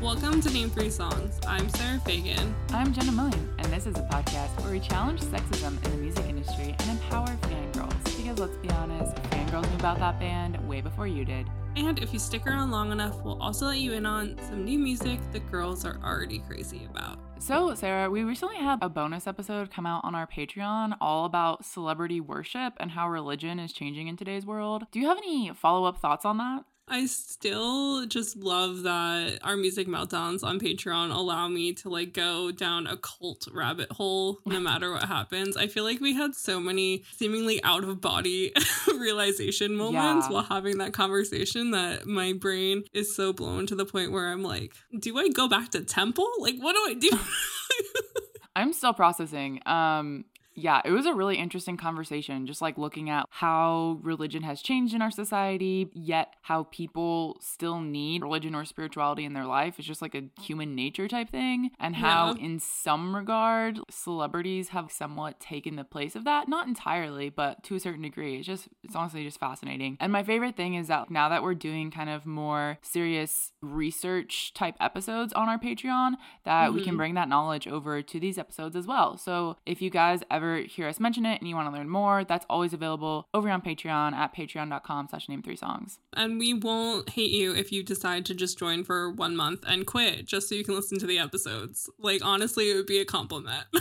Welcome to Name Three Songs. I'm Sarah Fagan. I'm Jenna Millian, and this is a podcast where we challenge sexism in the music industry and empower fangirls. Because let's be honest, fangirls knew about that band way before you did. And if you stick around long enough, we'll also let you in on some new music the girls are already crazy about. So, Sarah, we recently had a bonus episode come out on our Patreon all about celebrity worship and how religion is changing in today's world. Do you have any follow up thoughts on that? I still just love that our music meltdowns on Patreon allow me to like go down a cult rabbit hole no matter what happens. I feel like we had so many seemingly out of body realization moments Yeah. while having that conversation that my brain is so blown to the point where I'm like, do I go back to temple? Like, what do I do? I'm still processing. Um, yeah, it was a really interesting conversation, just like looking at how religion has changed in our society, yet how people still need religion or spirituality in their life. It's just like a human nature type thing, and how, Yeah. in some regard, celebrities have somewhat taken the place of that. Not entirely, but to a certain degree. It's just, it's honestly just fascinating. And my favorite thing is that now that we're doing kind of more serious research type episodes on our Patreon, that we can mm-hmm. bring that knowledge over to these episodes as well. So if you guys ever hear us mention it and you want to learn more, that's always available over on Patreon at patreon.com slash name three songs. and we won't hate you if you decide to just join for one month and quit just so you can listen to the episodes. Like, honestly, it would be a compliment.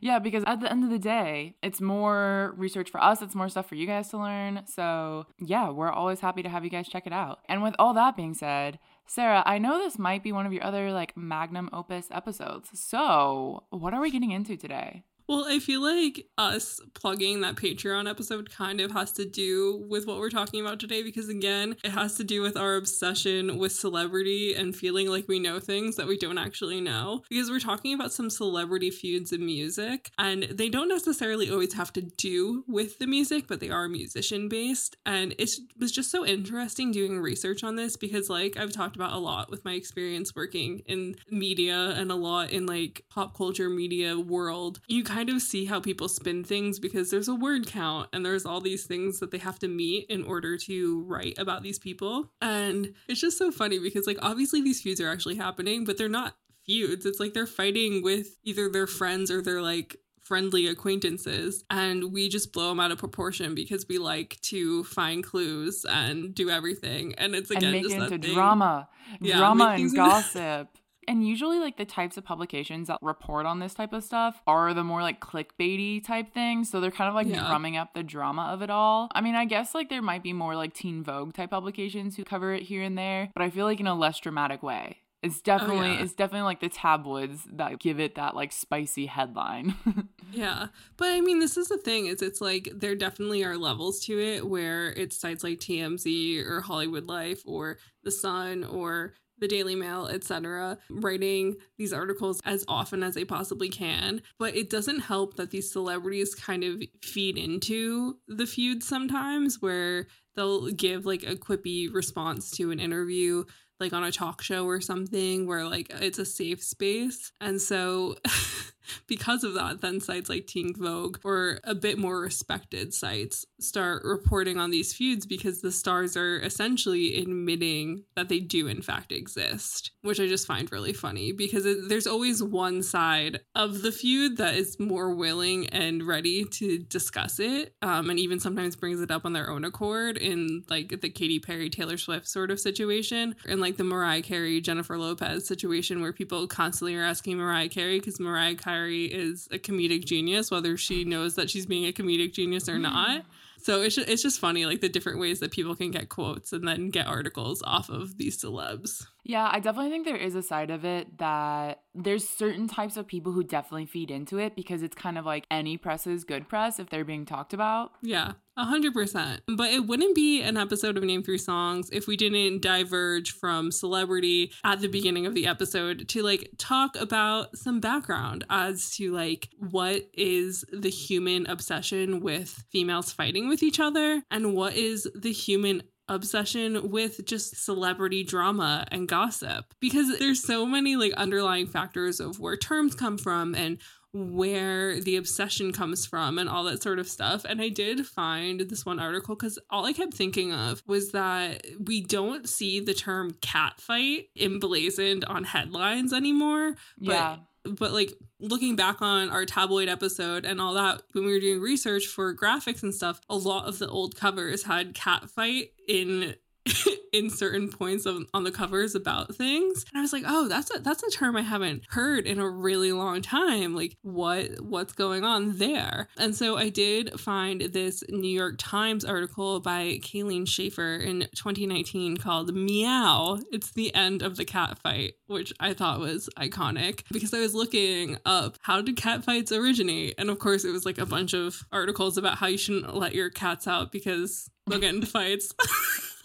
Yeah, because at the end of the day, it's more research for us, it's more stuff for you guys to learn. So, yeah, we're always happy to have you guys check it out. And with all that being said, Sarah, I know this might be one of your other like magnum opus episodes. So, what are we getting into today? Well, I feel like us plugging that Patreon episode kind of has to do with what we're talking about today because, again, it has to do with our obsession with celebrity and feeling like we know things that we don't actually know. Because we're talking about some celebrity feuds in music, and they don't necessarily always have to do with the music, but they are musician based. And it was just so interesting doing research on this because, like, I've talked about a lot with my experience working in media and a lot in like pop culture media world. You kind of see how people spin things because there's a word count and there's all these things that they have to meet in order to write about these people. And it's just so funny because, like, obviously these feuds are actually happening, but they're not feuds. It's like they're fighting with either their friends or their like friendly acquaintances and we just blow them out of proportion because we like to find clues and do everything and it's again and make just it that into thing. drama, Yeah, drama and gossip. And usually, like the types of publications that report on this type of stuff are the more like clickbaity type things. So they're kind of like Yeah. drumming up the drama of it all. I mean, I guess like there might be more like Teen Vogue type publications who cover it here and there, but I feel like in a less dramatic way. It's oh, definitely yeah. it's definitely like the tabloids that give it that like spicy headline. Yeah. But I mean, this is the thing is it's like there definitely are levels to it where it's sites like TMZ or Hollywood Life or The Sun or the Daily Mail, etc., writing these articles as often as they possibly can. But it doesn't help that these celebrities kind of feed into the feud sometimes where they'll give like a quippy response to an interview like on a talk show or something where like it's a safe space. And so because of that, then sites like Teen Vogue or a bit more respected sites start reporting on these feuds because the stars are essentially admitting that they do in fact exist, which I just find really funny because it, there's always one side of the feud that is more willing and ready to discuss it, um, and even sometimes brings it up on their own accord in like the Katy Perry Taylor Swift sort of situation, and like the Mariah Carey Jennifer Lopez situation where people constantly are asking Mariah Carey because Mariah Carey is a comedic genius, whether she knows that she's being a comedic genius or mm-hmm. not. so it's just, it's just funny, like the different ways that people can get quotes and then get articles off of these celebs. Yeah, I definitely think there is a side of it that there's certain types of people who definitely feed into it because it's kind of like any press is good press if they're being talked about. Yeah, a hundred percent. But it wouldn't be an episode of Name Three Songs if we didn't diverge from celebrity at the beginning of the episode to like talk about some background as to like what is the human obsession with females fighting with each other and what is the human obsession with just celebrity drama and gossip because there's so many like underlying factors of where terms come from and where the obsession comes from and all that sort of stuff. And I did find this one article because all I kept thinking of was that we don't see the term cat fight emblazoned on headlines anymore. But Yeah. But like looking back on our tabloid episode and all that when we were doing research for graphics and stuff a lot of the old covers had cat fight in in certain points of, on the covers about things. And i was like oh that's a that's a term i haven't heard in a really long time. Like what what's going on there? And so i did find this new york times article by kayleen schaefer in 2019 called meow. It's the end of the cat fight which i thought was iconic because i was looking up how did cat fights originate? And of course it was like a bunch of articles about how you shouldn't let your cats out because they'll get into fights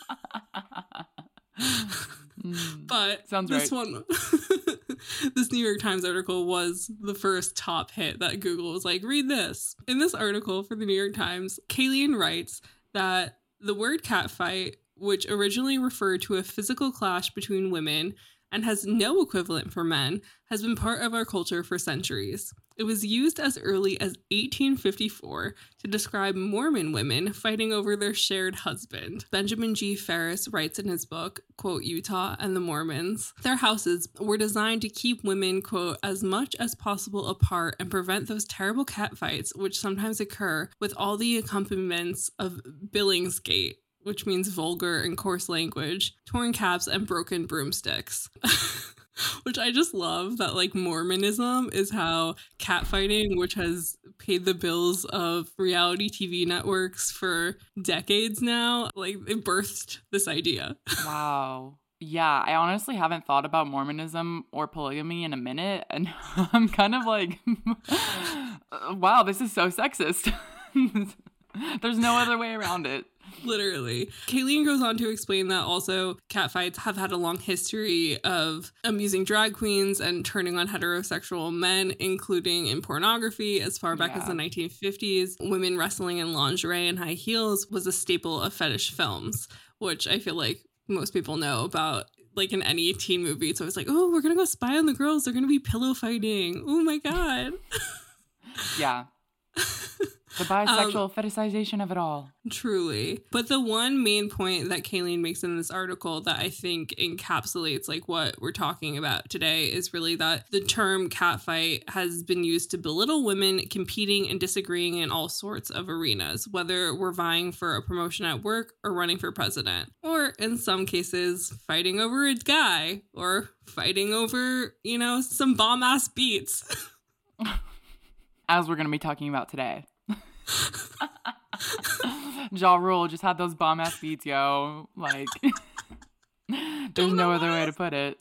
Mm. but Sounds this right. one this new york times article was the first top hit that google was like read this in this article for the new york times kayleen writes that the word catfight which originally referred to a physical clash between women and has no equivalent for men has been part of our culture for centuries it was used as early as 1854 to describe Mormon women fighting over their shared husband. Benjamin G. Ferris writes in his book, quote, Utah and the Mormons, their houses were designed to keep women, quote, as much as possible apart and prevent those terrible catfights which sometimes occur with all the accompaniments of Billingsgate. Which means vulgar and coarse language, torn caps, and broken broomsticks. which I just love that like Mormonism is how catfighting, which has paid the bills of reality TV networks for decades now, like it birthed this idea. Wow. Yeah, I honestly haven't thought about Mormonism or polygamy in a minute, and I'm kind of like, wow, this is so sexist. There's no other way around it. Literally. Kayleen goes on to explain that also catfights have had a long history of amusing drag queens and turning on heterosexual men, including in pornography as far back as the 1950s. Women wrestling in lingerie and high heels was a staple of fetish films, which I feel like most people know about. Like in any teen movie, So it's always like, oh, we're gonna go spy on the girls. They're gonna be pillow fighting. Oh my god. Yeah. The um, bisexual fetishization of it all. Truly. But the one main point that Kayleen makes in this article that I think encapsulates like what we're talking about today is really that the term catfight has been used to belittle women competing and disagreeing in all sorts of arenas, whether we're vying for a promotion at work or running for president, or in some cases, fighting over a guy or fighting over, you know, some bomb ass beats. As we're going to be talking about today. Ja Rule just had those bomb ass beats, yo. Like, there's no other way to put it.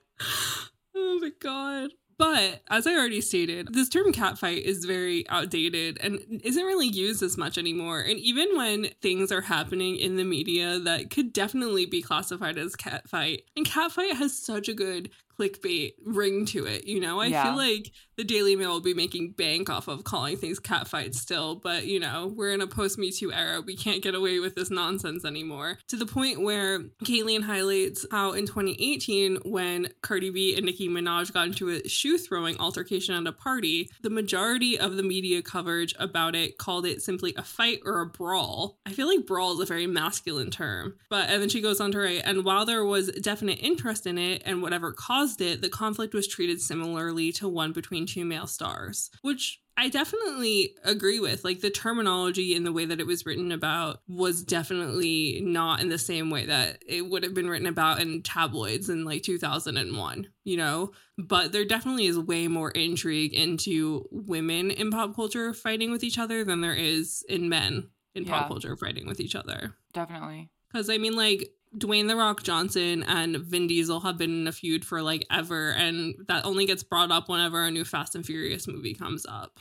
Oh my god. But as I already stated, this term catfight is very outdated and isn't really used as much anymore. And even when things are happening in the media that could definitely be classified as catfight, and catfight has such a good clickbait ring to it, you know? I Yeah. feel like the Daily Mail will be making bank off of calling things catfights still, but you know, we're in a post Me Too era. We can't get away with this nonsense anymore. To the point where Kayleen highlights how in 2018, when Cardi B and Nicki Minaj got into a shoe throwing altercation at a party, the majority of the media coverage about it called it simply a fight or a brawl. I feel like brawl is a very masculine term. But and then she goes on to write, and while there was definite interest in it and whatever caused it, the conflict was treated similarly to one between two male stars, which I definitely agree with. Like the terminology and the way that it was written about was definitely not in the same way that it would have been written about in tabloids in like 2001, you know? But there definitely is way more intrigue into women in pop culture fighting with each other than there is in men in Yeah. pop culture fighting with each other. Definitely. Because I mean, like Dwayne the Rock Johnson and Vin Diesel have been in a feud for like ever, and that only gets brought up whenever a new Fast and Furious movie comes up.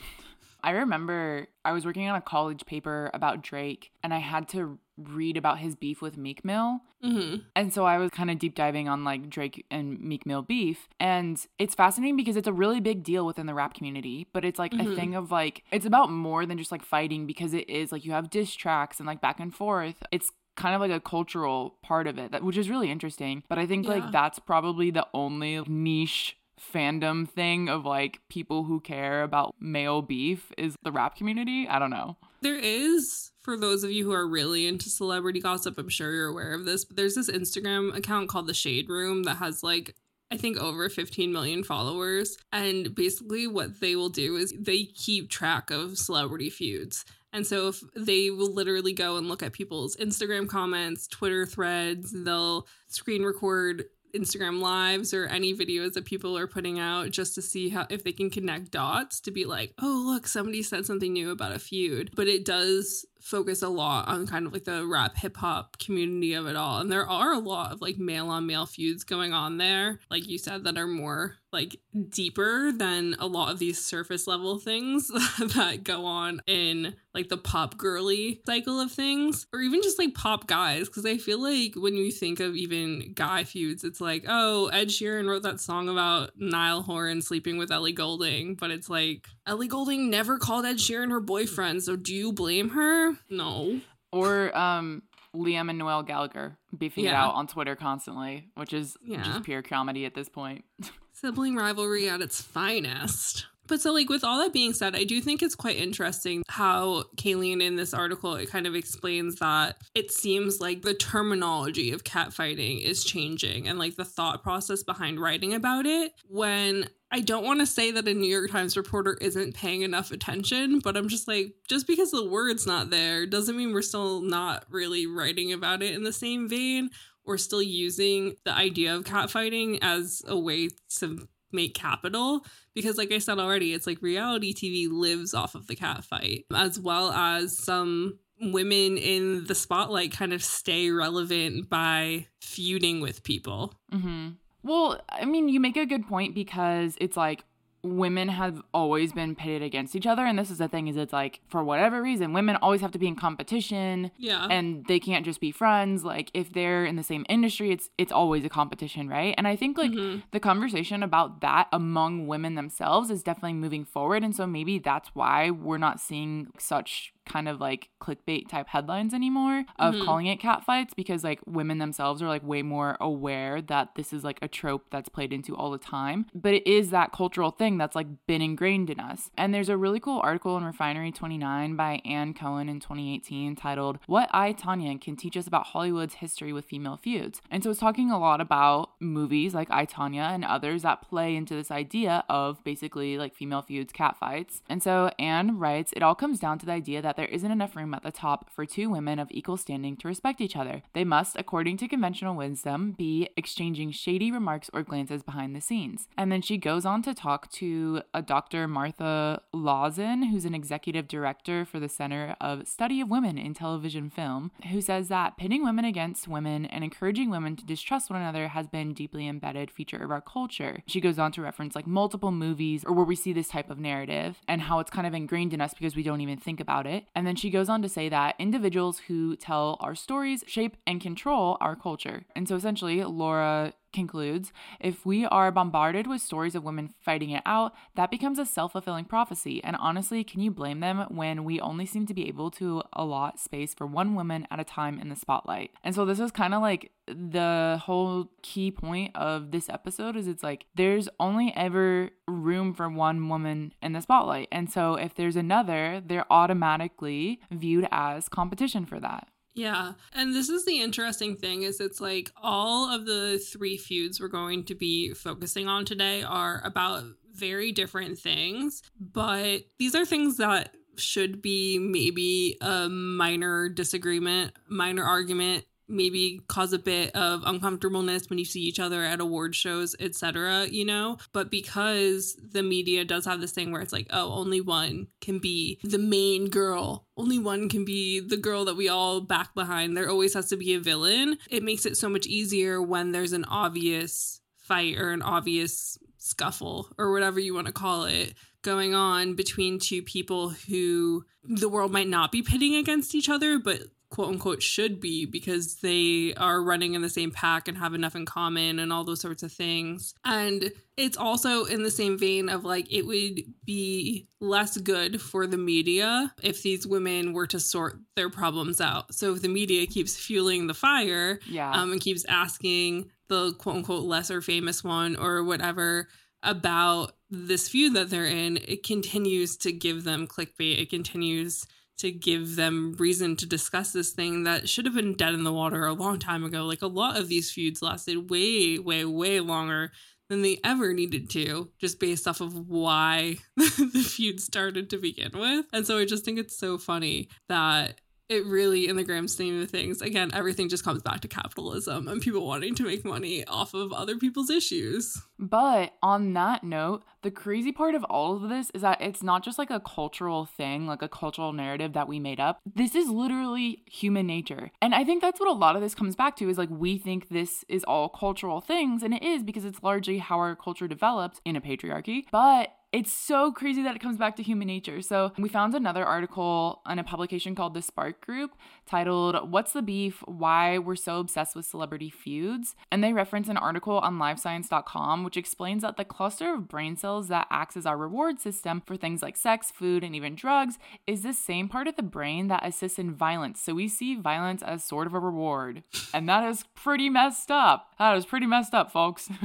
I remember I was working on a college paper about Drake and I had to read about his beef with Meek Mill. hmm And so I was kind of deep diving on like Drake and Meek Mill beef. And it's fascinating because it's a really big deal within the rap community, but it's like a Mhm. thing of like, it's about more than just like fighting because it is like you have diss tracks and like back and forth. It's kind of like a cultural part of it, that, which is really interesting. But I think Yeah. like that's probably the only niche fandom thing of like people who care about male beef is the rap community. I don't know. There is, for those of you who are really into celebrity gossip, I'm sure you're aware of this, but there's this Instagram account called The Shade Room that has like, I think over 15 million followers. And basically, what they will do is they keep track of celebrity feuds. And so, if they will literally go and look at people's Instagram comments, Twitter threads, they'll screen record Instagram lives or any videos that people are putting out just to see how if they can connect dots to be like, oh look, somebody said something new about a feud. But it does focus a lot on kind of like the rap hip hop community of it all. And there are a lot of like male on male feuds going on there, like you said, that are more like deeper than a lot of these surface level things that go on in like the pop girly cycle of things or even just like pop guys because i feel like when you think of even guy feuds it's like oh ed sheeran wrote that song about niall horan sleeping with ellie goulding but it's like ellie Goulding never called ed sheeran her boyfriend so do you blame her no Or um Liam and Noel Gallagher beefing it out on Twitter constantly, which is Yeah. just pure comedy at this point. sibling rivalry at its finest. But so, like, with all that being said, I do think it's quite interesting how Kayleen in this article it kind of explains that it seems like the terminology of catfighting is changing and like the thought process behind writing about it. When I don't want to say that a New York Times reporter isn't paying enough attention, but I'm just like, just because the word's not there doesn't mean we're still not really writing about it in the same vein or still using the idea of catfighting as a way to make capital because like i said already it's like reality tv lives off of the catfight as well as some women in the spotlight kind of stay relevant by feuding with people. Hmm Well, I mean, you make a good point because it's like women have always been pitted against each other, and this is the thing: is it's like for whatever reason, women always have to be in competition. yeah and they can't just be friends like if they're in the same industry it's it's always a competition right and i think like Mhm. the conversation about that among women themselves is definitely moving forward and so maybe that's why we're not seeing such kind of like clickbait type headlines anymore of Mhm. calling it catfights because like women themselves are like way more aware that this is like a trope that's played into all the time but it is that cultural thing that's like been ingrained in us and there's a really cool article in refinery 29 by anne cohen in 2018 titled what i tonya can teach us about hollywood's history with female feuds and so it's talking a lot about movies like i tonya and others that play into this idea of basically like female feuds catfights and so anne writes it all comes down to the idea that there isn't enough room at the top for two women of equal standing to respect each other. They must, according to conventional wisdom, be exchanging shady remarks or glances behind the scenes. And then she goes on to talk to a Dr. Martha Lauzen, who's an executive director for the Center of Study of Women in Television Film, who says that pitting women against women and encouraging women to distrust one another has been deeply embedded feature of our culture. She goes on to reference like multiple movies or where we see this type of narrative and how it's kind of ingrained in us because we don't even think about it. And then she goes on to say that individuals who tell our stories shape and control our culture. And so essentially, Laura concludes if we are bombarded with stories of women fighting it out, that becomes a self fulfilling prophecy. And honestly, can you blame them when we only seem to be able to allot space for one woman at a time in the spotlight? And so this is kind of like the whole key point of this episode is it's like there's only ever room for one woman in the spotlight. And so if there's another, they're automatically viewed as competition for that. Yeah. And this is the interesting thing is it's like all of the three feuds we're going to be focusing on today are about very different things, but these are things that should be maybe a minor disagreement, minor argument, maybe cause a bit of uncomfortableness when you see each other at award shows, etc., you know? But because the media does have this thing where it's like, oh, only one can be the main girl, only one can be the girl that we all back behind. There always has to be a villain. It makes it so much easier when there's an obvious fight or an obvious scuffle or whatever you want to call it going on between two people who the world might not be pitting against each other, but quote unquote should be because they are running in the same pack and have enough in common and all those sorts of things. And it's also in the same vein of like it would be less good for the media if these women were to sort their problems out. So if the media keeps fueling the fire Yeah. um, and keeps asking the quote unquote lesser famous one or whatever about this feud that they're in, it continues to give them clickbait. It continues to give them reason to discuss this thing that should have been dead in the water a long time ago. Like a lot of these feuds lasted way, way, way longer than they ever needed to, just based off of why the feud started to begin with. And so I just think it's so funny that it really, in the grand scheme of things, again, everything just comes back to capitalism and people wanting to make money off of other people's issues. But on that note, the crazy part of all of this is that it's not just like a cultural thing, like a cultural narrative that we made up. This is literally human nature. And I think that's what a lot of this comes back to is like we think this is all cultural things, and it is because it's largely how our culture developed in a patriarchy. But it's so crazy that it comes back to human nature. So, we found another article on a publication called The Spark Group titled What's the Beef? Why We're So Obsessed with Celebrity Feuds. And they reference an article on livescience.com which explains that the cluster of brain cells that acts as our reward system for things like sex, food, and even drugs is the same part of the brain that assists in violence. So, we see violence as sort of a reward. And that is pretty messed up. That is pretty messed up, folks.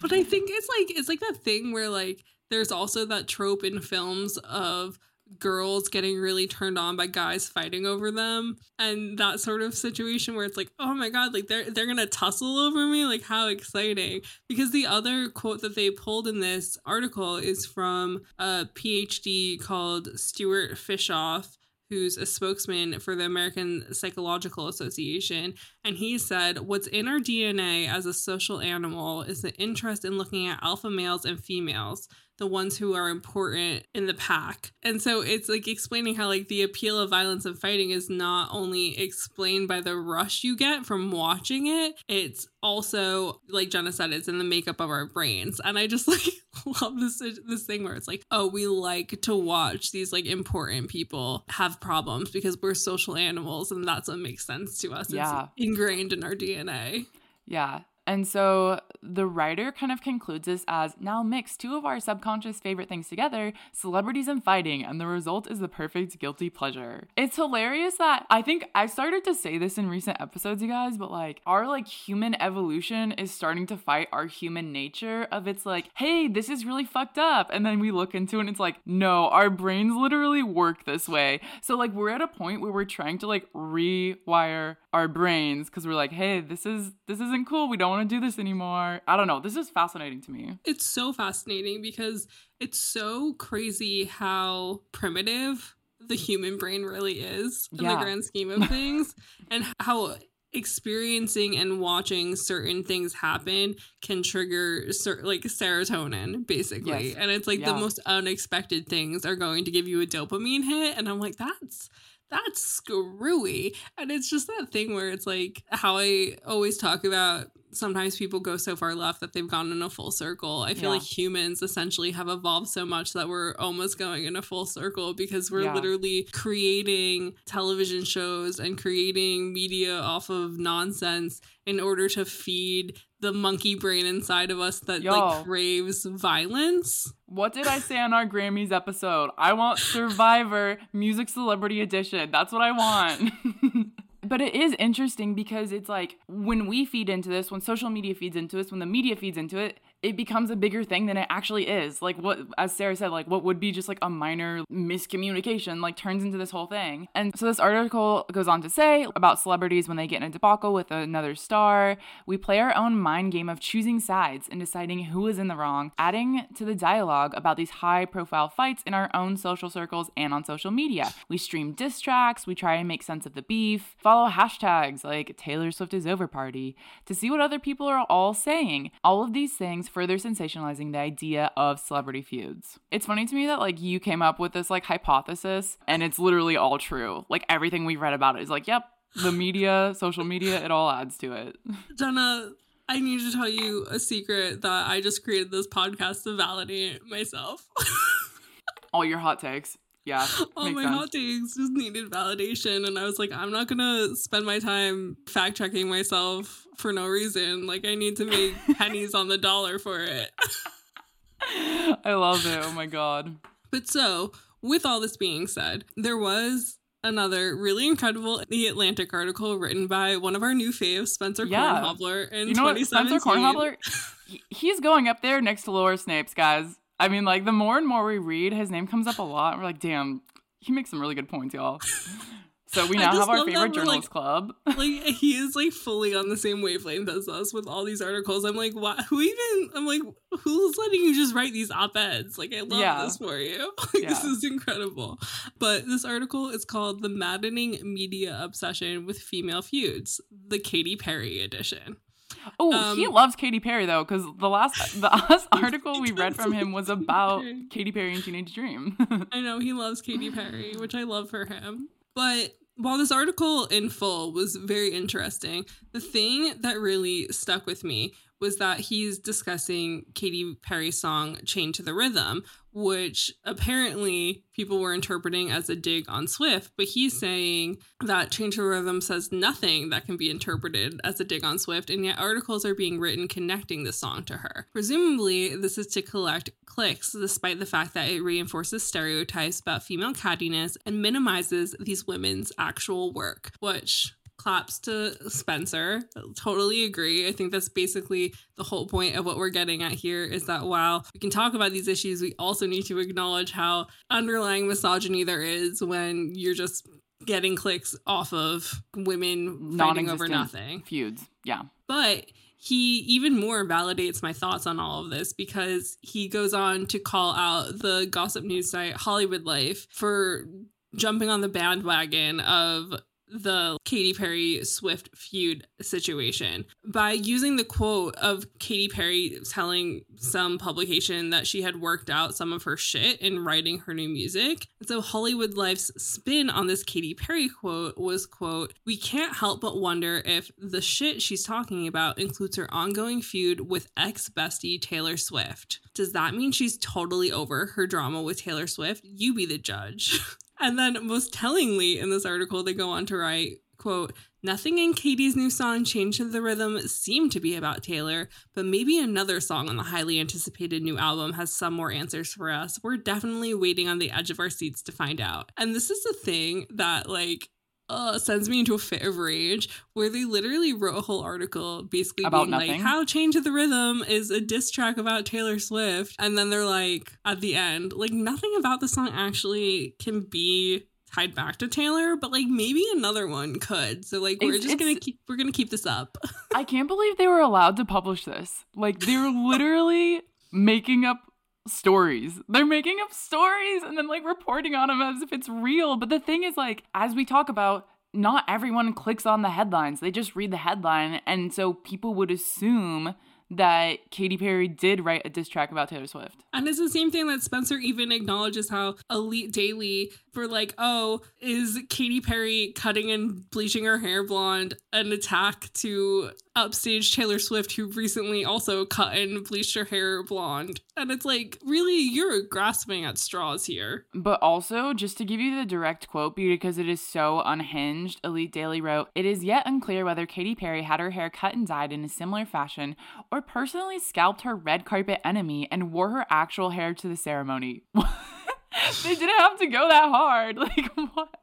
But I think it's like it's like that thing where like there's also that trope in films of girls getting really turned on by guys fighting over them and that sort of situation where it's like oh my god like they're they're gonna tussle over me? Like how exciting. Because the other quote that they pulled in this article is from a phd called stuart fischoff who's a spokesman for the American Psychological Association, and he said, What's in our DNA as a social animal is the interest in looking at alpha males and females, the ones who are important in the pack. And so it's like explaining how, like, the appeal of violence and fighting is not only explained by the rush you get from watching it, it's also, like Jenna said, it's in the makeup of our brains. And I just like love this this thing where it's like, oh, we like to watch these like important people have problems because we're social animals and that's what makes sense to us. Yeah. It's ingrained in our DNA. Yeah. And so the writer kind of concludes this as now mix two of our subconscious favorite things together, celebrities and fighting, and the result is the perfect guilty pleasure. It's hilarious that I think I started to say this in recent episodes, you guys, but like our like human evolution is starting to fight our human nature of it's like, hey, this is really fucked up. And then we look into it and it's like, no, our brains literally work this way. So like we're at a point where we're trying to like rewire our brains because we're like, hey, this is this isn't cool. We don't want to do this anymore. I don't know. This is fascinating to me. It's so fascinating because it's so crazy how primitive the human brain really is in Yeah. the grand scheme of things and how experiencing and watching certain things happen can trigger cer- like serotonin basically Yes. and it's like the most unexpected things are going to give you a dopamine hit and i'm like that's that's screwy and it's just that thing where it's like how i always talk about sometimes people go so far left that they've gone in a full circle i feel Yeah. like humans essentially have evolved so much that we're almost going in a full circle because we're Yeah. literally creating television shows and creating media off of nonsense in order to feed the monkey brain inside of us that Yo. like craves violence What did I say on our Grammys episode? I want Survivor Music Celebrity Edition. That's what I want. But it is interesting because it's like when we feed into this, when social media feeds into us, when the media feeds into it, it becomes a bigger thing than it actually is. Like what as Sarah said, like what would be just like a minor miscommunication like turns into this whole thing. And so this article goes on to say about celebrities when they get in a debacle with another star, we play our own mind game of choosing sides and deciding who is in the wrong, adding to the dialogue about these high profile fights in our own social circles and on social media. We stream diss tracks, we try and make sense of the beef, follow hashtags like Taylor Swift is over party to see what other people are all saying. All of these things further sensationalizing the idea of celebrity feuds. It's funny to me that like you came up with this like hypothesis and it's literally all true. Like everything we've read about it is like, yep, the media, social media, it all adds to it. Jenna, I need to tell you a secret that I just created this podcast to validate myself. all your hot takes. Yeah. All my sense. hot takes just needed validation. And I was like, I'm not going to spend my time fact checking myself for no reason. Like, I need to make pennies on the dollar for it. I love it. Oh my God. But so, with all this being said, there was another really incredible The Atlantic article written by one of our new faves, Spencer yeah. Kornhaber, in you know 2017. What? Spencer Kornhaber, he's going up there next to Laura Snapes, guys. I mean, like the more and more we read, his name comes up a lot. We're like, damn, he makes some really good points, y'all. So we now have our favorite journalist like, club. like he is like fully on the same wavelength as us with all these articles. I'm like, what? Who even? I'm like, who's letting you just write these op eds? Like, I love yeah. this for you. Like, yeah. This is incredible. But this article is called "The Maddening Media Obsession with Female Feuds," the Katy Perry edition. Oh, um, he loves Katy Perry though, because the last the last article we read from him was about Perry. Katy Perry and Teenage Dream. I know he loves Katy Perry, which I love for him. But while this article in full was very interesting, the thing that really stuck with me was that he's discussing Katy Perry's song Chained to the Rhythm, which apparently people were interpreting as a dig on Swift, but he's saying that Chained to the Rhythm says nothing that can be interpreted as a dig on Swift, and yet articles are being written connecting the song to her. Presumably, this is to collect clicks, despite the fact that it reinforces stereotypes about female cattiness and minimizes these women's actual work, which claps to Spencer. Totally agree. I think that's basically the whole point of what we're getting at here is that while we can talk about these issues, we also need to acknowledge how underlying misogyny there is when you're just getting clicks off of women fighting over nothing. Feuds. Yeah. But he even more validates my thoughts on all of this because he goes on to call out the gossip news site Hollywood Life for jumping on the bandwagon of the Katy Perry Swift feud situation by using the quote of Katy Perry telling some publication that she had worked out some of her shit in writing her new music. And so Hollywood Life's spin on this Katy Perry quote was quote, "We can't help but wonder if the shit she's talking about includes her ongoing feud with ex-bestie Taylor Swift. Does that mean she's totally over her drama with Taylor Swift? You be the judge." And then most tellingly in this article, they go on to write, quote, Nothing in Katy's new song, Chained to the Rhythm, seemed to be about Taylor, but maybe another song on the highly anticipated new album has some more answers for us. We're definitely waiting on the edge of our seats to find out. And this is the thing that, like, uh, sends me into a fit of rage where they literally wrote a whole article basically about being nothing. like how Chained to the Rhythm is a diss track about Taylor Swift. And then they're like, at the end, like nothing about the song actually can be tied back to Taylor, but like maybe another one could. So like we're it's, just gonna keep we're gonna keep this up. I can't believe they were allowed to publish this. Like they were literally making up stories. They're making up stories and then like reporting on them as if it's real. But the thing is, like, as we talk about, not everyone clicks on the headlines. They just read the headline. And so people would assume that Katy Perry did write a diss track about Taylor Swift. And it's the same thing that Spencer even acknowledges how Elite Daily for like, oh, is Katy Perry cutting and bleaching her hair blonde an attack to upstage Taylor Swift, who recently also cut and bleached her hair blonde? And it's like, really, you're grasping at straws here. But also, just to give you the direct quote, because it is so unhinged, Elite Daily wrote, It is yet unclear whether Katy Perry had her hair cut and dyed in a similar fashion or personally scalped her red carpet enemy and wore her actual hair to the ceremony. they didn't have to go that hard. Like what?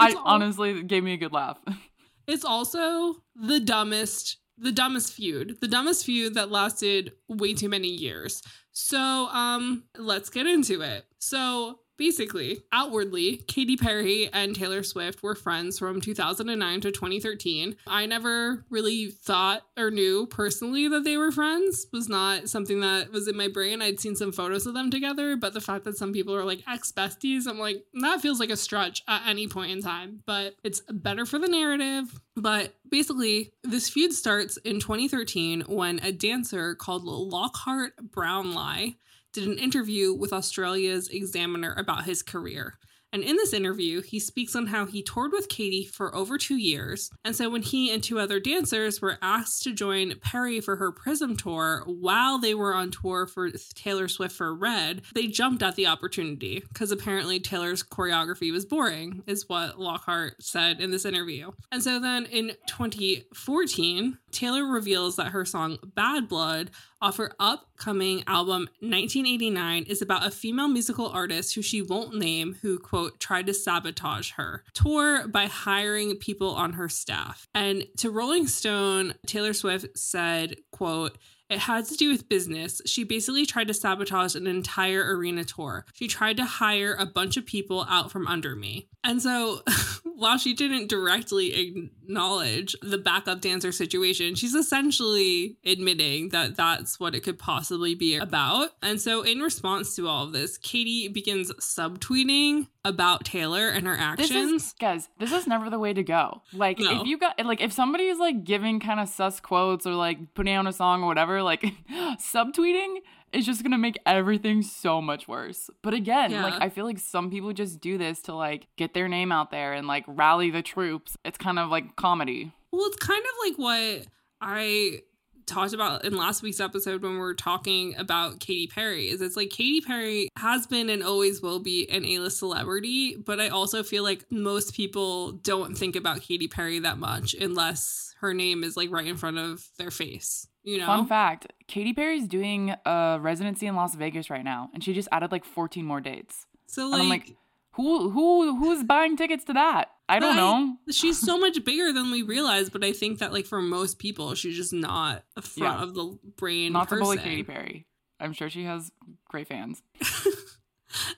I all, honestly gave me a good laugh. It's also the dumbest the dumbest feud, the dumbest feud that lasted way too many years. So, um, let's get into it. So, basically, outwardly, Katy Perry and Taylor Swift were friends from 2009 to 2013. I never really thought or knew personally that they were friends, was not something that was in my brain. I'd seen some photos of them together, but the fact that some people are like ex besties, I'm like, that feels like a stretch at any point in time, but it's better for the narrative. But basically, this feud starts in 2013 when a dancer called Lockhart Brownlie did an interview with Australia's Examiner about his career. And in this interview, he speaks on how he toured with Katy for over two years. And so when he and two other dancers were asked to join Perry for her Prism tour while they were on tour for Taylor Swift for Red, they jumped at the opportunity because apparently Taylor's choreography was boring, is what Lockhart said in this interview. And so then in 2014, Taylor reveals that her song Bad Blood off her upcoming album 1989 is about a female musical artist who she won't name who, quote, tried to sabotage her tour by hiring people on her staff. And to Rolling Stone, Taylor Swift said, quote, it had to do with business. She basically tried to sabotage an entire arena tour. She tried to hire a bunch of people out from under me. And so, while she didn't directly acknowledge the backup dancer situation, she's essentially admitting that that's what it could possibly be about. And so, in response to all of this, Katy begins subtweeting about Taylor and her actions. This is, guys, this is never the way to go. Like, No. if you got, like, if somebody is like giving kind of sus quotes or like putting on a song or whatever, like, subtweeting is just gonna make everything so much worse. But again, Yeah. like, I feel like some people just do this to like get their name out there and like rally the troops. It's kind of like comedy. Well, it's kind of like what I talked about in last week's episode when we were talking about Katy Perry is it's like Katy Perry has been and always will be an A-list celebrity, but I also feel like most people don't think about Katy Perry that much unless her name is like right in front of their face, you know? Fun fact Katy Perry's doing a residency in Las Vegas right now, and she just added like 14 more dates. so And like, I'm like, who who who's buying tickets to that? I don't know. she's so much bigger than we realize, but I think that like for most people, she's just not a front Yeah. of the brain Not to bully. Katy Perry. I'm sure she has great fans.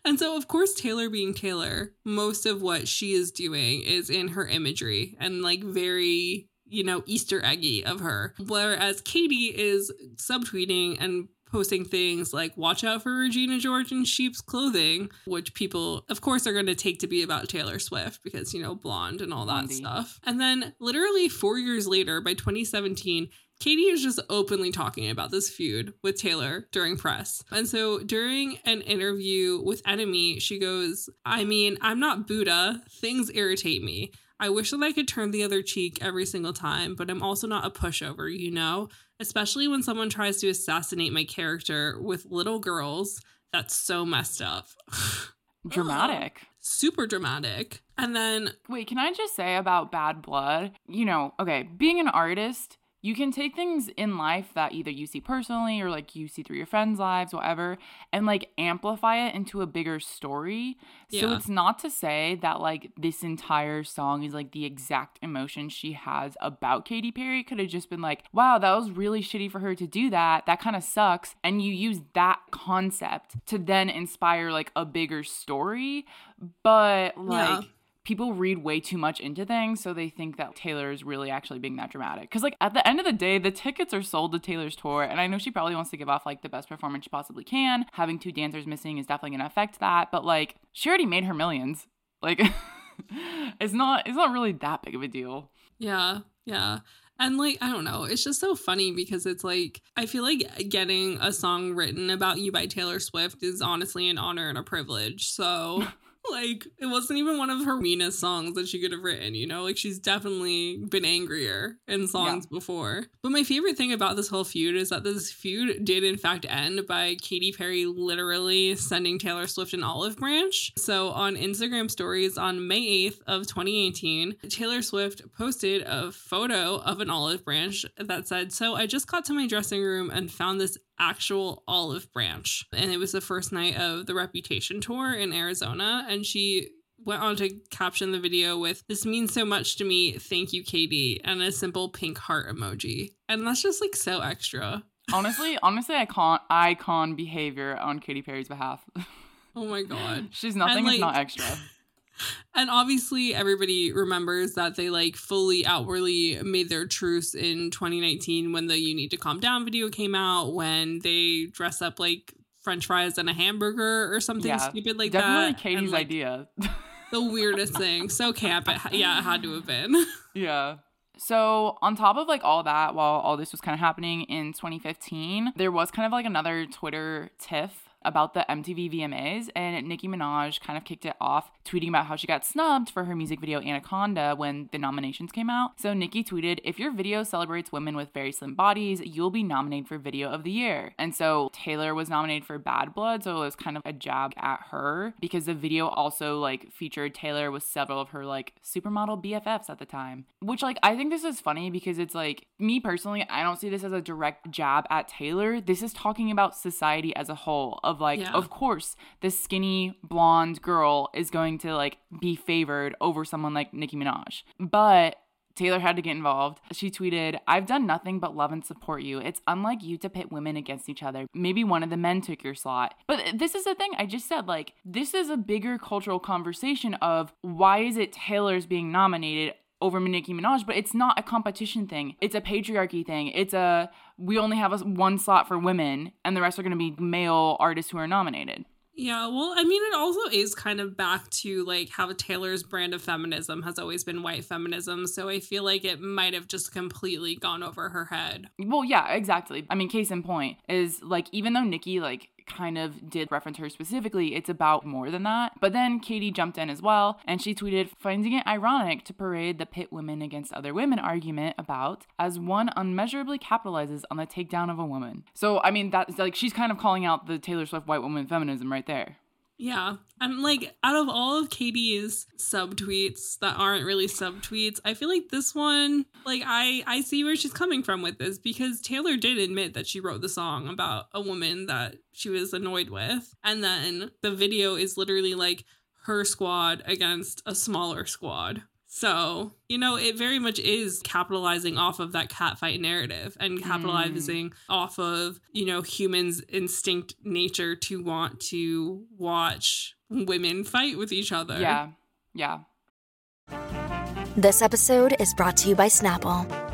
And so, of course, Taylor being Taylor, most of what she is doing is in her imagery and like very, you know, Easter eggy of her. Whereas Katy is subtweeting and posting things like, watch out for Regina George in sheep's clothing, which people, of course, are going to take to be about Taylor Swift because, you know, blonde and all that Blondie. stuff. And then, literally four years later, by 2017, Katy is just openly talking about this feud with Taylor during press. And so during an interview with NME, she goes, I mean, I'm not Buddha. Things irritate me. I wish that I could turn the other cheek every single time, but I'm also not a pushover, you know? Especially when someone tries to assassinate my character with little girls. That's so messed up. Dramatic. Super dramatic. And then Wait, can I just say about Bad Blood? You know, okay, being an artist, you can take things in life that either you see personally or like you see through your friends' lives, whatever, and like amplify it into a bigger story. So it's not to say that like this entire song is like the exact emotion she has about Katy Perry. Could have just been like, wow, that was really shitty for her to do that. That kind of sucks. And you use that concept to then inspire like a bigger story. But like, Yeah. People read way too much into things so they think that Taylor is really actually being that dramatic. Cuz like at the end of the day, the tickets are sold to Taylor's tour and I know she probably wants to give off like the best performance she possibly can. Having two dancers missing is definitely going to affect that, but like she already made her millions. Like it's not it's not really that big of a deal. Yeah, yeah. And like, I don't know, it's just so funny because it's like, I feel like getting a song written about you by Taylor Swift is honestly an honor and a privilege. So, like, it wasn't even one of her meanest songs that she could have written, you know? Like, she's definitely been angrier in songs before. But my favorite thing about this whole feud is that this feud did, in fact, end by Katy Perry literally sending Taylor Swift an olive branch. So, on Instagram stories on May 8th of 2018, Taylor Swift posted a photo of an olive branch that said, So I just got to my dressing room and found this actual olive branch. And it was the first night of the Reputation tour in Arizona. And she went on to caption the video with this means so much to me. Thank you katy and a simple pink heart emoji. And that's just like so extra. Honestly honestly icon icon behavior on katy perry's behalf. Oh my god. She's nothing like, not extra And obviously, everybody remembers that they like fully outwardly made their truce in 2019 when the You Need to Calm Down video came out, when they dress up like french fries and a hamburger or something Yeah, stupid like definitely that. katy's And, like, idea The weirdest thing. So camp. It, yeah, it had to have been. Yeah. So, on top of like all that, while all this was kind of happening in 2015, there was kind of like another Twitter tiff about the MTV VMAs, and Nicki Minaj kind of kicked it off, tweeting about how she got snubbed for her music video Anaconda when the nominations came out. So, Nicki tweeted, If your video celebrates women with very slim bodies, you'll be nominated for Video of the Year. And so, Taylor was nominated for Bad Blood, so it was kind of a jab at her because the video also like featured Taylor with several of her like supermodel BFFs at the time. Which, like, I think this is funny because it's like, me personally, I don't see this as a direct jab at Taylor. This is talking about society as a whole, like, Yeah. of course, this skinny blonde girl is going to like be favored over someone like Nicki Minaj. But Taylor had to get involved. She tweeted, I've done nothing but love and support you. It's unlike you to pit women against each other. Maybe one of the men took your slot. But this is the thing I just said. Like, this is a bigger cultural conversation of why is it Taylor's being nominated over Nicki Minaj, but it's not a competition thing. It's a patriarchy thing. It's a we only have a, one slot for women, and the rest are going to be male artists who are nominated. Yeah, well, I mean, it also is kind of back to like how Taylor's brand of feminism has always been white feminism. So I feel like it might have just completely gone over her head. Well, yeah, exactly. I mean, case in point is like even though Nicki like kind of did reference her specifically, it's about more than that. But then Katy jumped in as well and she tweeted, finding it ironic to parade the pit women against other women argument about as one unmeasurably capitalizes on the takedown of a woman. So I mean that's like she's kind of calling out the Taylor Swift white woman feminism right there. Yeah. And like out of all of Katy's subtweets that aren't really subtweets, I feel like this one, like I I see where she's coming from with this because Taylor did admit that she wrote the song about a woman that she was annoyed with. And then the video is literally like her squad against a smaller squad. So, you know, it very much is capitalizing off of that catfight narrative and capitalizing off of, you know, humans' instinct nature to want to watch women fight with each other. Yeah. Yeah. This episode is brought to you by Snapple.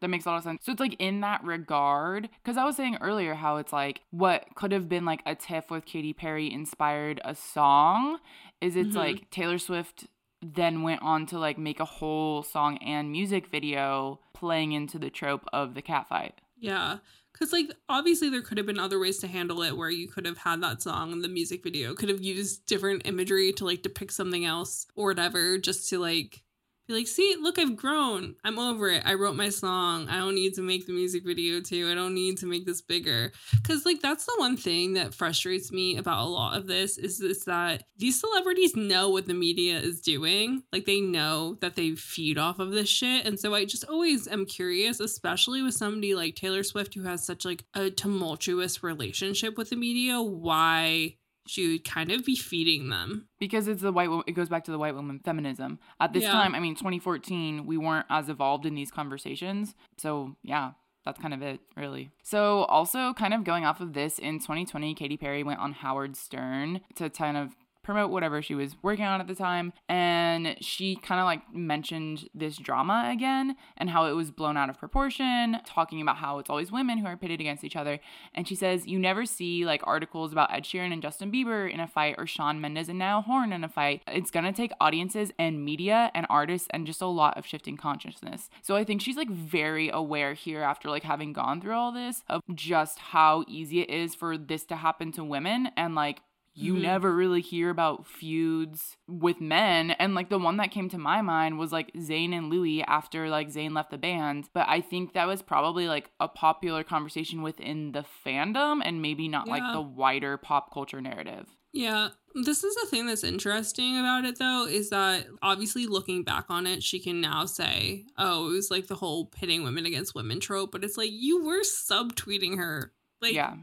That makes a lot of sense. So it's like in that regard, because I was saying earlier how it's like what could have been like a tiff with Katy Perry inspired a song is it's mm-hmm. like Taylor Swift then went on to like make a whole song and music video playing into the trope of the catfight. Yeah. Because, like, obviously, there could have been other ways to handle it where you could have had that song and the music video could have used different imagery to, like, depict something else or whatever, just to, like, be like, see, look, I've grown. I'm over it. I wrote my song. I don't need to make the music video too. I don't need to make this bigger. Cause like that's the one thing that frustrates me about a lot of this is, is that these celebrities know what the media is doing. Like they know that they feed off of this shit. And so I just always am curious, especially with somebody like Taylor Swift who has such like a tumultuous relationship with the media, why she would kind of be feeding them. Because it's the white wo- it goes back to the white woman feminism. At this Yeah. time, I mean 2014, we weren't as evolved in these conversations. So, yeah, that's kind of it, really. So, also kind of going off of this in 2020, Katy Perry went on Howard Stern to kind of promote whatever she was working on at the time. And she kind of like mentioned this drama again and how it was blown out of proportion, talking about how it's always women who are pitted against each other. And she says, You never see like articles about Ed Sheeran and Justin Bieber in a fight or Shawn Mendes and Niall Horan in a fight. It's gonna take audiences and media and artists and just a lot of shifting consciousness. So I think she's like very aware here after like having gone through all this of just how easy it is for this to happen to women and like you mm-hmm. never really hear about feuds with men and like the one that came to my mind was like Zayn and Louis after like Zayn left the band but I think that was probably like a popular conversation within the fandom and maybe not yeah. like the wider pop culture narrative yeah, this is the thing that's interesting about it though, is that obviously looking back on it, she can now say, oh, it was like the whole pitting women against women trope, but it's like you were subtweeting her. Like, yeah.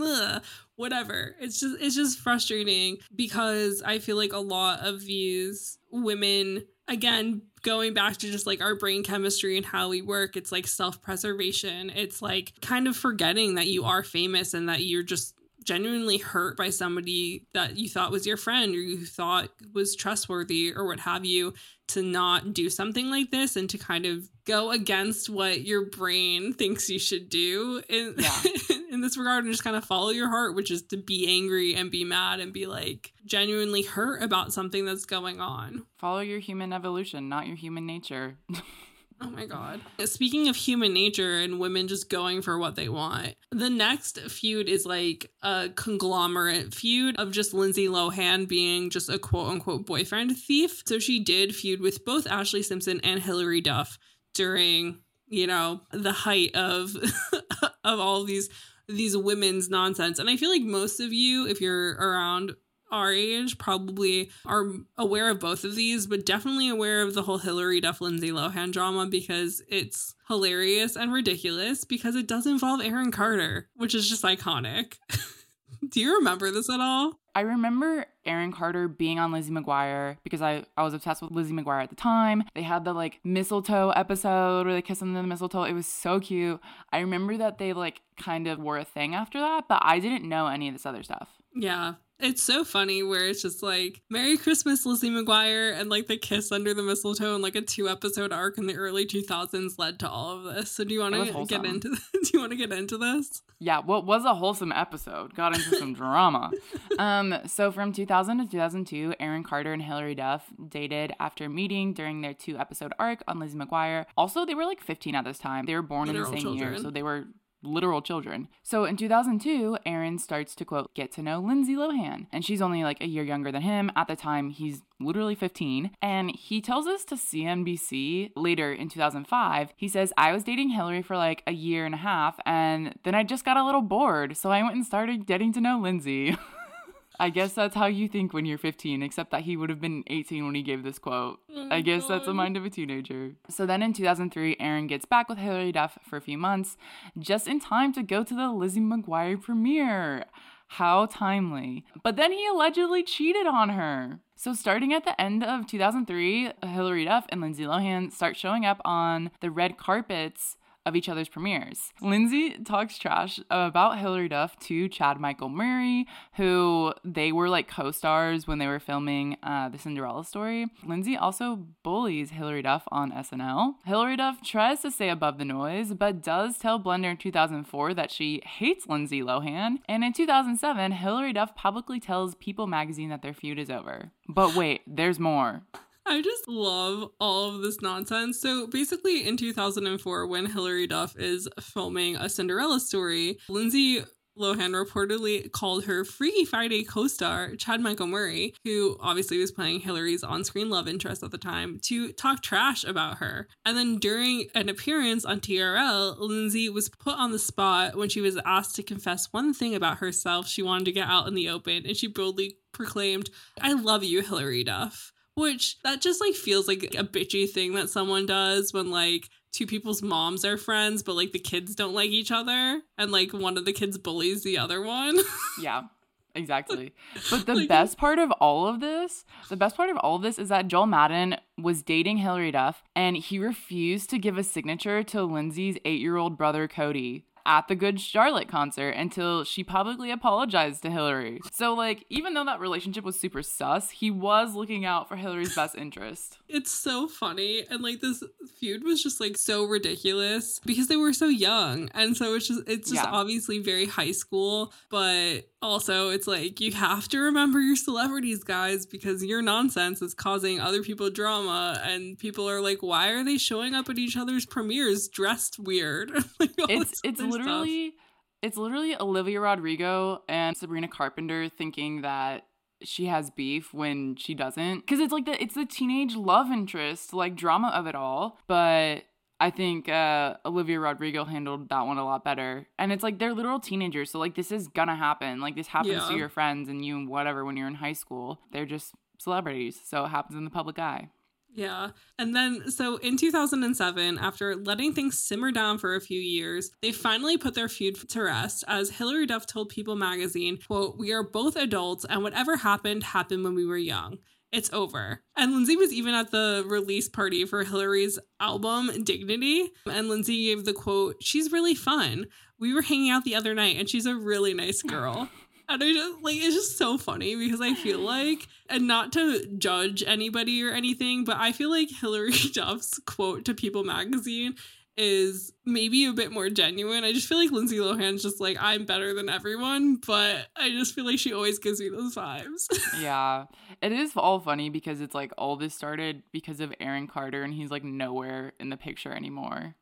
Ugh, whatever. It's just it's just frustrating because I feel like a lot of these women again going back to just like our brain chemistry and how we work it's like self-preservation it's like kind of forgetting that you are famous and that you're just genuinely hurt by somebody that you thought was your friend or you thought was trustworthy or what have you to not do something like this and to kind of go against what your brain thinks you should do in yeah. in this regard and just kind of follow your heart which is to be angry and be mad and be like genuinely hurt about something that's going on follow your human evolution not your human nature Oh my God. Speaking of human nature and women just going for what they want, the next feud is like a conglomerate feud of just Lindsay Lohan being just a quote unquote boyfriend thief. So she did feud with both Ashlee Simpson and Hilary Duff during, you know, the height of of all of these these women's nonsense. And I feel like most of you, if you're around our age probably are aware of both of these, but definitely aware of the whole Hilary Duff Lindsay Lohan drama because it's hilarious and ridiculous because it does involve Aaron Carter, which is just iconic. Do you remember this at all? I remember Aaron Carter being on Lizzie McGuire because I, I was obsessed with Lizzie McGuire at the time. They had the like mistletoe episode where they kiss under the mistletoe. It was so cute. I remember that they like kind of were a thing after that, but I didn't know any of this other stuff. Yeah. It's so funny where it's just like Merry Christmas, Lizzie McGuire, and like the kiss under the mistletoe and like a two episode arc in the early 2000s led to all of this. So do you want to get into do you want to get into this? Yeah, what was a wholesome episode got into some drama. Um, so from 2000 to 2002, Aaron Carter and Hilary Duff dated after meeting during their two episode arc on Lizzie McGuire. Also, they were like 15 at this time. They were born Literal in the same children. year, so they were literal children. So in 2002, Aaron starts to quote, get to know Lindsay Lohan. And she's only like a year younger than him. At the time, he's literally 15. And he tells us to CNBC later in 2005. He says, I was dating Hilary for like a year and a half, and then I just got a little bored. So I went and started getting to know Lindsay. I guess that's how you think when you're 15, except that he would have been 18 when he gave this quote. Oh I guess God. that's the mm-hmm. mind of a teenager. So then in 2003, Aaron gets back with Hilary Duff for a few months, just in time to go to the Lizzie McGuire premiere. How timely. But then he allegedly cheated on her. So, starting at the end of 2003, Hilary Duff and Lindsay Lohan start showing up on the red carpets of each other's premieres. Lindsay talks trash about Hilary Duff to Chad Michael Murray, who they were like co stars when they were filming uh, The Cinderella Story. Lindsay also bullies Hilary Duff on SNL. Hilary Duff tries to stay above the noise, but does tell Blender in 2004 that she hates Lindsay Lohan. And in 2007, Hilary Duff publicly tells People magazine that their feud is over. But wait, there's more. I just love all of this nonsense. So basically, in 2004, when Hilary Duff is filming a Cinderella story, Lindsay Lohan reportedly called her Freaky Friday co star, Chad Michael Murray, who obviously was playing Hilary's on screen love interest at the time, to talk trash about her. And then during an appearance on TRL, Lindsay was put on the spot when she was asked to confess one thing about herself she wanted to get out in the open, and she boldly proclaimed, I love you, Hilary Duff which that just like feels like a bitchy thing that someone does when like two people's moms are friends but like the kids don't like each other and like one of the kids bullies the other one. Yeah exactly. But the like, best part of all of this the best part of all of this is that joel madden was dating hilary duff and he refused to give a signature to lindsay's eight-year-old brother cody at the Good Charlotte concert until she publicly apologized to Hilary. So, like, even though that relationship was super sus, he was looking out for Hilary's best interest. It's so funny. And like this feud was just like so ridiculous because they were so young. And so it's just it's just Yeah. obviously very high school, but also it's like you have to remember your celebrities, guys, because your nonsense is causing other people drama and people are like, why are they showing up at each other's premieres dressed weird? Like, It's it's other stuff. literally it's literally Olivia Rodrigo and Sabrina Carpenter thinking that she has beef when she doesn't because it's like the it's the teenage love interest like drama of it all but i think uh olivia rodrigo handled that one a lot better. And it's like they're literal teenagers so like this is gonna happen. Like this happens to your friends and you and whatever when you're in high school. They're just celebrities so it happens in the public eye. Yeah. And then, so in 2007, after letting things simmer down for a few years, they finally put their feud to rest. As Hilary Duff told People magazine, quote, We are both adults and whatever happened, happened when we were young. It's over. And Lindsay was even at the release party for Hilary's album, Dignity. And Lindsay gave the quote, She's really fun. We were hanging out the other night and she's a really nice girl. And I just like it's just so funny because I feel like, and not to judge anybody or anything, but I feel like Hillary Duff's quote to People magazine is maybe a bit more genuine. I just feel like Lindsay Lohan's just like, I'm better than everyone, but I just feel like she always gives me those vibes. yeah it is all funny because it's like all this started because of aaron carter and he's like nowhere in the picture anymore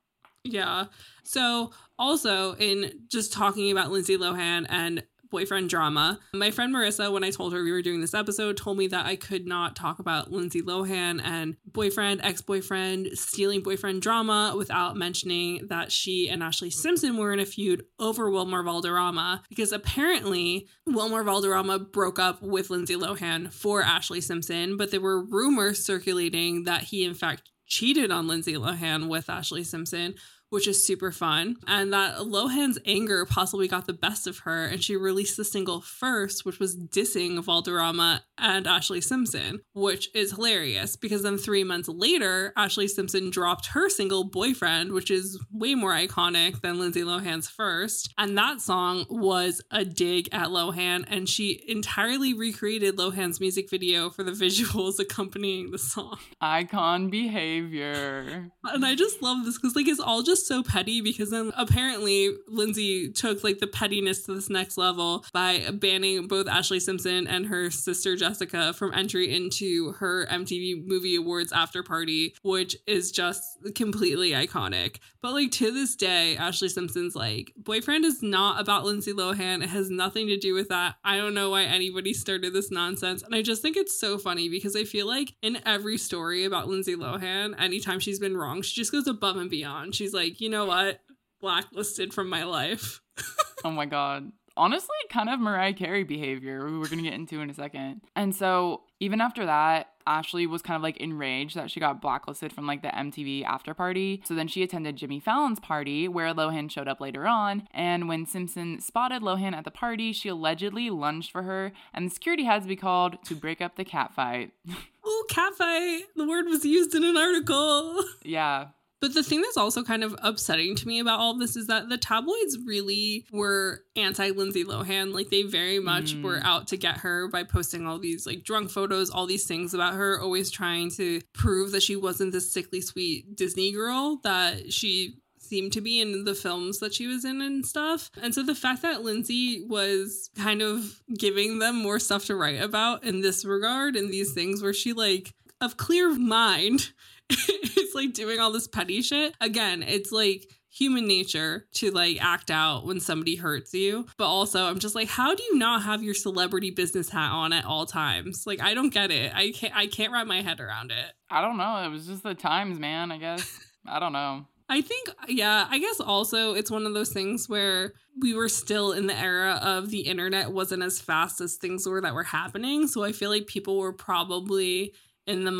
Yeah. So, also in just talking about Lindsay Lohan and boyfriend drama, my friend Marissa, when I told her we were doing this episode, told me that I could not talk about Lindsay Lohan and boyfriend, ex boyfriend, stealing boyfriend drama without mentioning that she and Ashlee Simpson were in a feud over Wilmer Valderrama. Because apparently Wilmer Valderrama broke up with Lindsay Lohan for Ashlee Simpson, but there were rumors circulating that he, in fact, cheated on Lindsay Lohan with Ashlee Simpson, which is super fun. And that Lohan's anger possibly got the best of her, and she released the single first, which was dissing Valderrama and Ashlee Simpson, which is hilarious because then three months later, Ashlee Simpson dropped her single Boyfriend, which is way more iconic than Lindsay Lohan's first. And that song was a dig at Lohan, and she entirely recreated Lohan's music video for the visuals accompanying the song. icon behavior And I just love this because like it's all just so petty because then apparently Lindsay took like the pettiness to this next level by banning both Ashlee Simpson and her sister Jessica from entry into her MTV Movie Awards after party, which is just completely iconic. But like to this day, Ashlee Simpson's like boyfriend is not about Lindsay Lohan. It has nothing to do with that. I don't know why anybody started this nonsense. And I just think it's so funny because I feel like in every story about Lindsay Lohan, anytime she's been wrong, she just goes above and beyond. She's like, you know what? Blacklisted from my life. Oh my god. Honestly, kind of Mariah Carey behavior, who we're gonna get into in a second. And so, even after that, Ashlee was kind of like enraged that she got blacklisted from like the MTV after party. So then she attended Jimmy Fallon's party, where Lohan showed up later on. And when Simpson spotted Lohan at the party, she allegedly lunged for her, and the security had to be called to break up the cat fight. Oh, catfight. The word was used in an article. yeah. But the thing that's also kind of upsetting to me about all of this is that the tabloids really were anti Lindsay Lohan. Like they very much Mm. were out to get her by posting all these like drunk photos, all these things about her, always trying to prove that she wasn't this sickly sweet Disney girl that she seemed to be in the films that she was in and stuff. And so the fact that Lindsay was kind of giving them more stuff to write about in this regard and these things where she like of clear mind it's like doing all this petty shit. Again, it's like human nature to like act out when somebody hurts you. But also, I'm just like, how do you not have your celebrity business hat on at all times? Like, I don't get it. I can't. I can't wrap my head around it. I don't know. It was just the times, man, I guess. I don't know. I think, yeah, I guess also it's one of those things where we were still in the era of the internet wasn't as fast as things were that were happening. So I feel like people were probably in the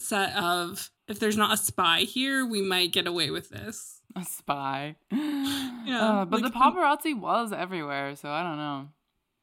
mindset of if there's not a spy here, we might get away with this. A spy. Yeah, Uh, but like the the- paparazzi was everywhere, so I don't know.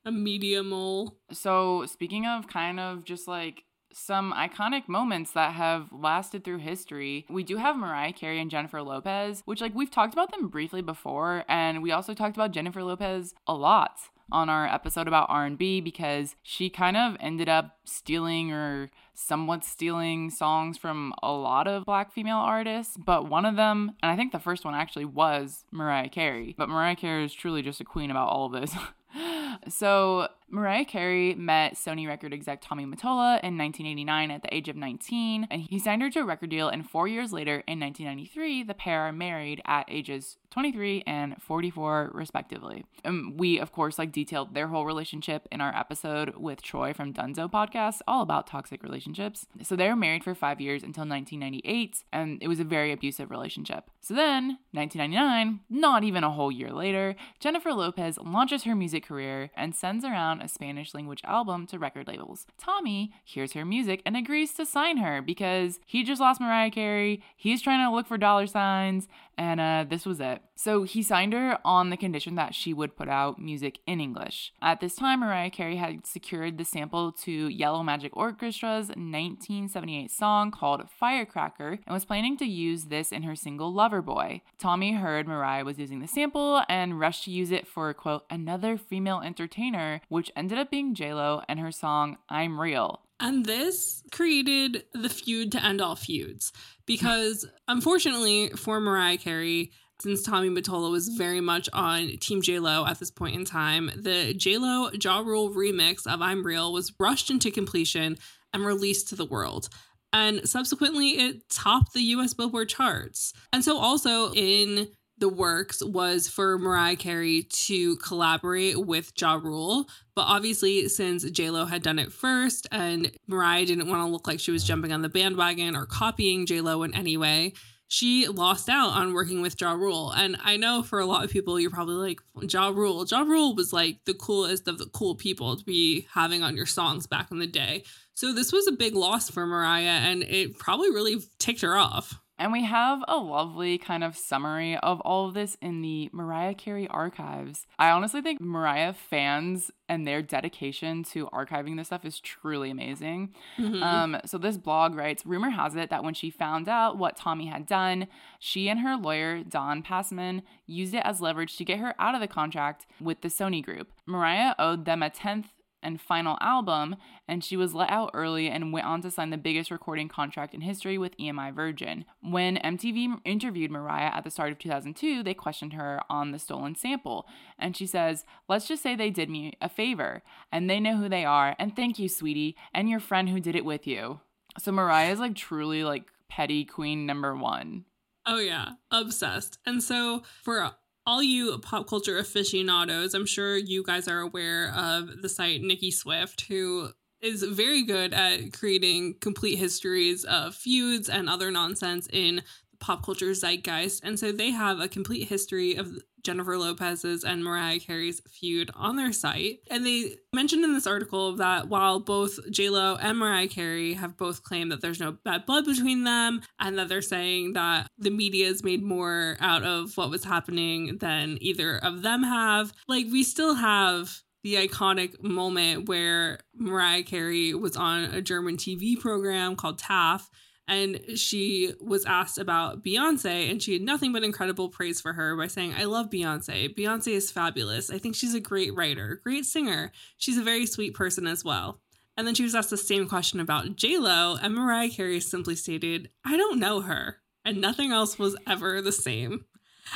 A media mole. So, speaking of kind of just like some iconic moments that have lasted through history. We do have Mariah Carey and Jennifer Lopez, which like we've talked about them briefly before and we also talked about Jennifer Lopez a lot on our episode about R&B because she kind of ended up stealing or somewhat stealing songs from a lot of black female artists, but one of them, and I think the first one actually was Mariah Carey. But Mariah Carey is truly just a queen about all of this. so Mariah Carey met Sony record exec Tommy Mottola in 1989 at the age of 19, and he signed her to a record deal. And four years later, in 1993, the pair are married at ages 23 and 44, respectively. And um, we, of course, like detailed their whole relationship in our episode with Troy from Dunzo podcast, all about toxic relationships. So they were married for five years until 1998, and it was a very abusive relationship. So then, 1999, not even a whole year later, Jennifer Lopez launches her music career and sends around a Spanish language album to record labels. Tommy hears her music and agrees to sign her because he just lost Mariah Carey. He's trying to look for dollar signs, and uh, this was it. So he signed her on the condition that she would put out music in English. At this time, Mariah Carey had secured the sample to Yellow Magic Orchestra's 1978 song called Firecracker and was planning to use this in her single Loverboy. Tommy heard Mariah was using the sample and rushed to use it for, quote, another female entertainer, which ended up being JLo and her song I'm Real. And this created the feud to end all feuds because, unfortunately, for Mariah Carey, since Tommy Mottola was very much on Team JLo at this point in time, the JLo Ja Rule remix of I'm Real was rushed into completion and released to the world. And subsequently, it topped the US Billboard charts. And so, also in the works was for Mariah Carey to collaborate with Ja Rule. But obviously, since JLo had done it first and Mariah didn't want to look like she was jumping on the bandwagon or copying JLo in any way, she lost out on working with Ja Rule. And I know for a lot of people, you're probably like, Ja Rule. Ja Rule was like the coolest of the cool people to be having on your songs back in the day. So this was a big loss for Mariah and it probably really ticked her off. And we have a lovely kind of summary of all of this in the Mariah Carey archives. I honestly think Mariah fans and their dedication to archiving this stuff is truly amazing. Mm-hmm. Um, so this blog writes Rumor has it that when she found out what Tommy had done, she and her lawyer, Don Passman, used it as leverage to get her out of the contract with the Sony group. Mariah owed them a tenth and final album, and she was let out early and went on to sign the biggest recording contract in history with EMI Virgin. When MTV interviewed Mariah at the start of 2002, they questioned her on the stolen sample, and she says, Let's just say they did me a favor, and they know who they are, and thank you, sweetie, and your friend who did it with you. So Mariah is like truly like petty queen number one. Oh, yeah, obsessed. And so for all you pop culture aficionados, I'm sure you guys are aware of the site Nicki Swift, who is very good at creating complete histories of feuds and other nonsense in pop culture zeitgeist. And so they have a complete history of Jennifer Lopez's and Mariah Carey's feud on their site. And they mentioned in this article that while both JLo and Mariah Carey have both claimed that there's no bad blood between them and that they're saying that the media has made more out of what was happening than either of them have, like we still have the iconic moment where Mariah Carey was on a German TV program called Taff and she was asked about Beyonce, and she had nothing but incredible praise for her by saying, I love Beyonce. Beyonce is fabulous. I think she's a great writer, great singer. She's a very sweet person as well. And then she was asked the same question about Lo, and Mariah Carey simply stated, I don't know her. And nothing else was ever the same.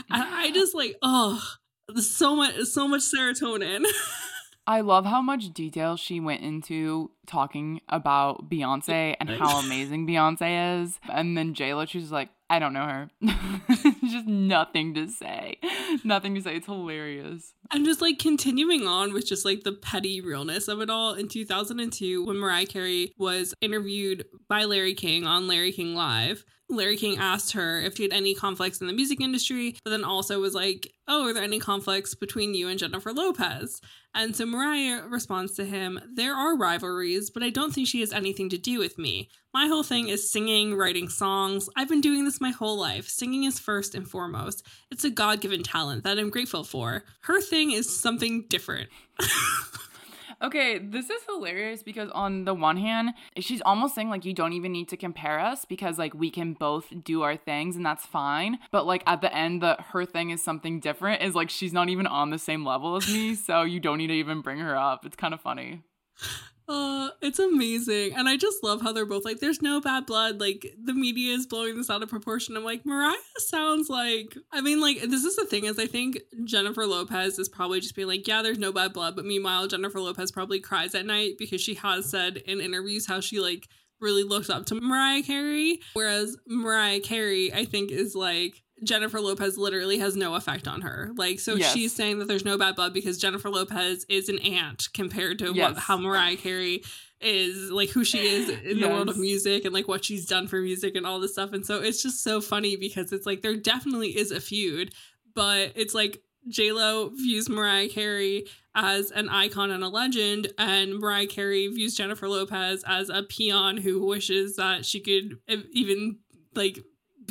And I just like, oh, so much, so much serotonin. I love how much detail she went into talking about Beyonce and how amazing Beyonce is. And then JLo, she's like, I don't know her. just nothing to say. Nothing to say. It's hilarious. And just like continuing on with just like the petty realness of it all. In 2002, when Mariah Carey was interviewed by Larry King on Larry King Live, Larry King asked her if she had any conflicts in the music industry, but then also was like, Oh, are there any conflicts between you and Jennifer Lopez? And so Mariah responds to him, There are rivalries, but I don't think she has anything to do with me. My whole thing is singing, writing songs. I've been doing this my whole life. Singing is first and foremost. It's a God given talent that I'm grateful for. Her thing is something different. Okay, this is hilarious because on the one hand, she's almost saying like you don't even need to compare us because like we can both do our things and that's fine. But like at the end, that her thing is something different. Is like she's not even on the same level as me, so you don't need to even bring her up. It's kind of funny. Uh, it's amazing. And I just love how they're both like, there's no bad blood. Like, the media is blowing this out of proportion. I'm like, Mariah sounds like, I mean, like, this is the thing is, I think Jennifer Lopez is probably just being like, yeah, there's no bad blood. But meanwhile, Jennifer Lopez probably cries at night because she has said in interviews how she, like, really looks up to Mariah Carey. Whereas Mariah Carey, I think, is like, Jennifer Lopez literally has no effect on her. Like, so Yes. she's saying that there's no bad blood because Jennifer Lopez is an ant compared to Yes. what how Mariah Carey is, like who she is in the world of music and like what she's done for music and all this stuff. And so it's just so funny because it's like there definitely is a feud, but it's like J Lo views Mariah Carey as an icon and a legend, and Mariah Carey views Jennifer Lopez as a peon who wishes that she could even like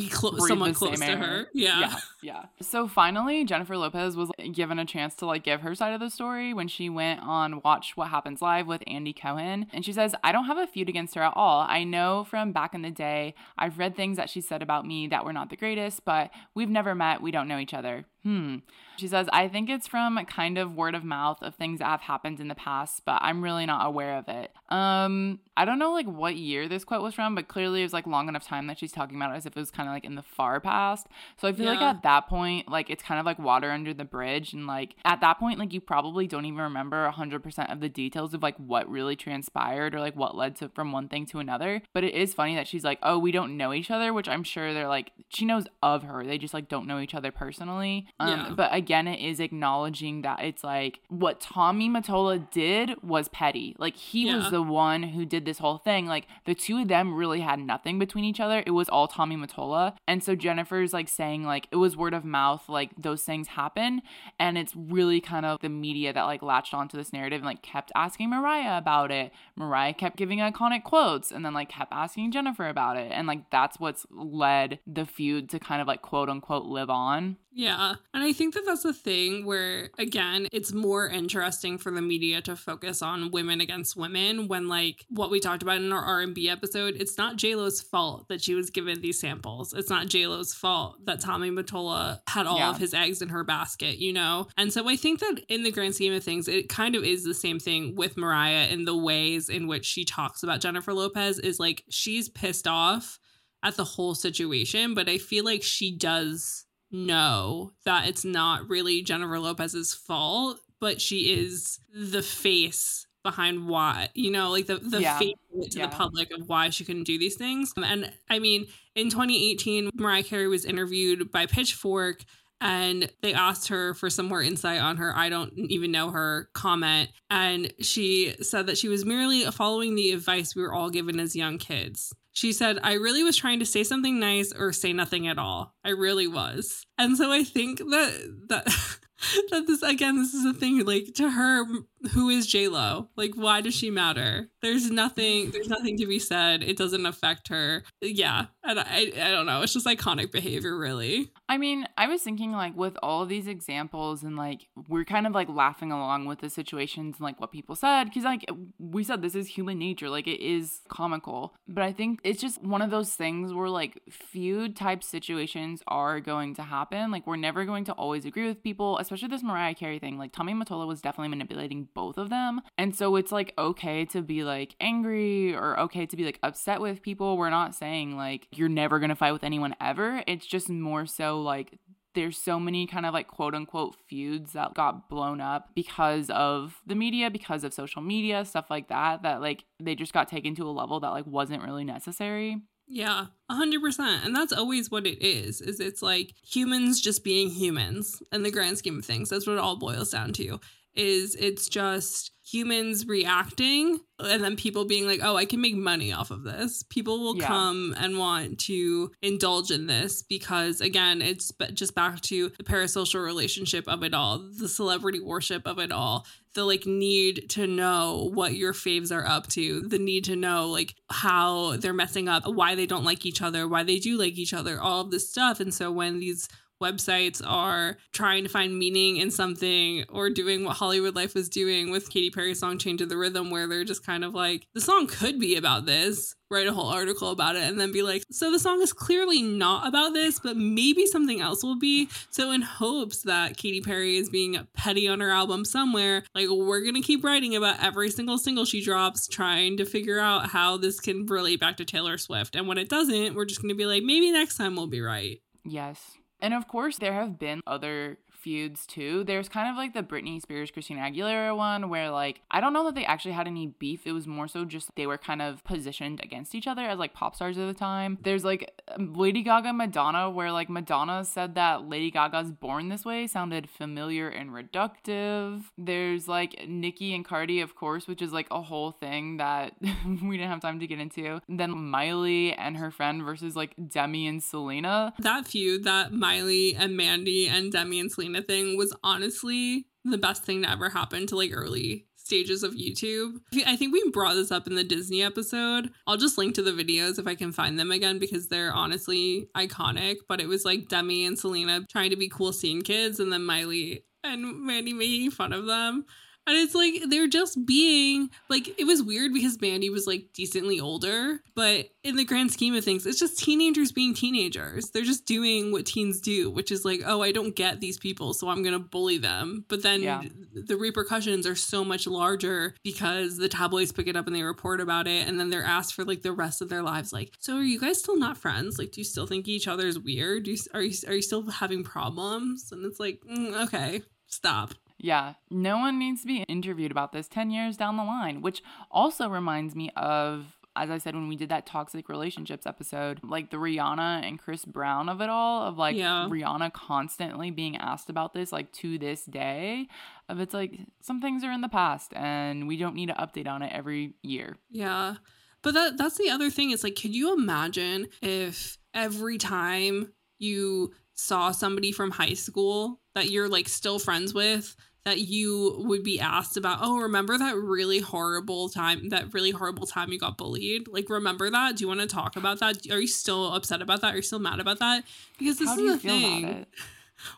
be somewhat close to air. her. Yeah. yeah, yeah. So finally, Jennifer Lopez was given a chance to like give her side of the story when she went on Watch What Happens Live with Andy Cohen, and she says, "I don't have a feud against her at all. I know from back in the day, I've read things that she said about me that were not the greatest, but we've never met. We don't know each other." Hmm. She says, I think it's from kind of word of mouth of things that have happened in the past, but I'm really not aware of it. Um, I don't know like what year this quote was from, but clearly it was like long enough time that she's talking about it as if it was kind of like in the far past. So I feel like at that point, like it's kind of like water under the bridge. And like at that point, like you probably don't even remember 100% of the details of like what really transpired or like what led to from one thing to another. But it is funny that she's like, oh, we don't know each other, which I'm sure they're like, she knows of her. They just like don't know each other personally. Um, Yeah. But again, it is acknowledging that it's like what Tommy Mottola did was petty. Like he Yeah. was the one who did this whole thing. Like the two of them really had nothing between each other. It was all Tommy Mottola. And so Jennifer's like saying like it was word of mouth, like those things happen. And it's really kind of the media that like latched onto this narrative and like kept asking Mariah about it. Mariah kept giving iconic quotes and then like kept asking Jennifer about it. And like that's what's led the feud to kind of like quote unquote live on. Yeah. And I think that that's the thing where, again, it's more interesting for the media to focus on women against women when, like, what we talked about in our R&B episode, it's not J-Lo's fault that she was given these samples. It's not J-Lo's fault that Tommy Mottola had all Yeah. of his eggs in her basket, you know? And so I think that in the grand scheme of things, it kind of is the same thing with Mariah in the ways in which she talks about Jennifer Lopez is like, she's pissed off at the whole situation, but I feel like she does know that it's not really Jennifer Lopez's fault, but she is the face behind why, you know, like the, the Yeah. face to Yeah. the public of why she couldn't do these things. And I mean, in 2018, Mariah Carey was interviewed by Pitchfork and they asked her for some more insight on her I don't even know her comment. And she said that she was merely following the advice we were all given as young kids. She said, I really was trying to say something nice or say nothing at all. I really was. And so I think that that that this again, this is a thing, like to her, who is J Lo? Like, why does she matter? There's nothing, there's nothing to be said. It doesn't affect her. Yeah. And I I don't know. It's just iconic behavior, really. I mean, I was thinking like with all these examples and like we're kind of like laughing along with the situations and like what people said because like we said this is human nature, like it is comical. But I think it's just one of those things where like feud type situations are going to happen. Like we're never going to always agree with people, especially this Mariah Carey thing. Like Tommy Mottola was definitely manipulating both of them. And so it's like okay to be like angry or okay to be like upset with people. We're not saying like you're never going to fight with anyone ever. It's just more so like there's so many kind of like quote unquote feuds that got blown up because of the media, because of social media, stuff like that, that like they just got taken to a level that like wasn't really necessary. Yeah, a hundred percent. And that's always what it is, is it's like humans just being humans in the grand scheme of things. That's what it all boils down to. Is it's just humans reacting and then people being like, oh, I can make money off of this. People will Yeah. come and want to indulge in this because, again, it's just back to the parasocial relationship of it all, the celebrity worship of it all, the like need to know what your faves are up to, the need to know like how they're messing up, why they don't like each other, why they do like each other, all of this stuff. And so when these websites are trying to find meaning in something or doing what Hollywood Life was doing with Katy Perry's song Chained to the Rhythm, where they're just kind of like, the song could be about this, write a whole article about it, and then be like, so the song is clearly not about this, but maybe something else will be. So, in hopes that Katy Perry is being petty on her album somewhere, like, we're gonna keep writing about every single single she drops, trying to figure out how this can relate back to Taylor Swift. And when it doesn't, we're just gonna be like, maybe next time we'll be right. Yes. And of course, there have been other feuds too. There's kind of like the Britney Spears Christina Aguilera one where like I don't know that they actually had any beef. It was more so just they were kind of positioned against each other as like pop stars at the time. There's like um, Lady Gaga Madonna where like Madonna said that Lady Gaga's Born This Way sounded familiar and reductive. There's like Nicki and Cardi of course, which is like a whole thing that we didn't have time to get into. then Miley and her friend versus like Demi and Selena. That feud that Miley and Mandy and Demi and Selena thing was honestly the best thing to ever happen to like early stages of YouTube. I think we brought this up in the Disney episode. I'll just link to the videos if I can find them again because they're honestly iconic. But it was like Demi and Selena trying to be cool scene kids and then Miley and Mandy making fun of them. And it's like they're just being like it was weird because Mandy was like decently older, but in the grand scheme of things, it's just teenagers being teenagers. They're just doing what teens do, which is like, oh, I don't get these people, so I'm gonna bully them. But then Yeah. the repercussions are so much larger because the tabloids pick it up and they report about it, and then they're asked for like the rest of their lives. Like, so are you guys still not friends? Like, do you still think each other is weird? Do you, are you are you still having problems? And it's like, mm, okay, stop. Yeah, no one needs to be interviewed about this 10 years down the line, which also reminds me of, as I said, when we did that toxic relationships episode, like the Rihanna and Chris Brown of it all, of like Yeah. Rihanna constantly being asked about this, like to this day, of it's like some things are in the past and we don't need to update on it every year. Yeah. But that that's the other thing. Is like, could you imagine if every time you saw somebody from high school that you're like still friends with, that you would be asked about, oh, remember that really horrible time, that really horrible time you got bullied? Like, remember that? Do you want to talk about that? Are you still upset about that? Are you still mad about that? Because this How is the thing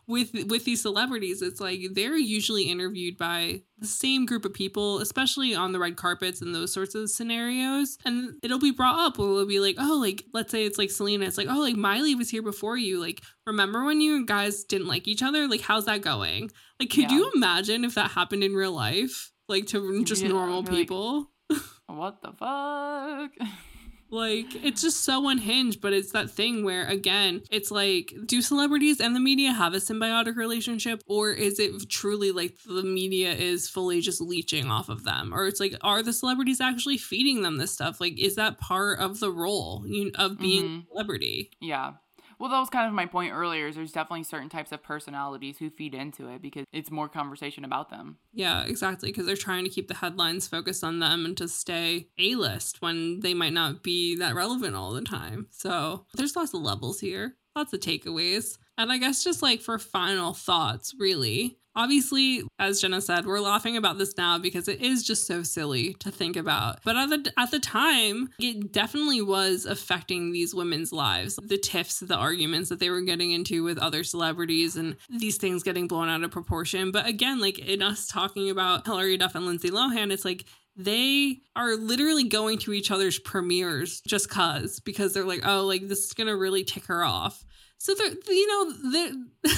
with with these celebrities it's like they're usually interviewed by the same group of people especially on the red carpets and those sorts of scenarios and it'll be brought up where it'll be like oh like let's say it's like selena it's like oh like miley was here before you like remember when you guys didn't like each other like how's that going like could Yeah. you imagine if that happened in real life like to just Yeah, normal you're like- people What the fuck? Like it's just so unhinged, but it's that thing where again, it's like, do celebrities and the media have a symbiotic relationship, or is it truly like the media is fully just leeching off of them, or it's like, are the celebrities actually feeding them this stuff? Like, is that part of the role you- of being Mhm. a celebrity? Yeah. Well, that was kind of my point earlier. Is there's definitely certain types of personalities who feed into it because it's more conversation about them. Yeah, exactly, because they're trying to keep the headlines focused on them and to stay A list when they might not be that relevant all the time. So there's lots of levels here, lots of takeaways. And I guess just like for final thoughts, really. Obviously, as Jenna said, we're laughing about this now because it is just so silly to think about. But at the at the time, it definitely was affecting these women's lives. The tiffs, the arguments that they were getting into with other celebrities and these things getting blown out of proportion. But again, like in us talking about Hilary Duff and Lindsay Lohan, it's like they are literally going to each other's premieres just cuz because they're like, "Oh, like this is going to really tick her off." So they're you know they're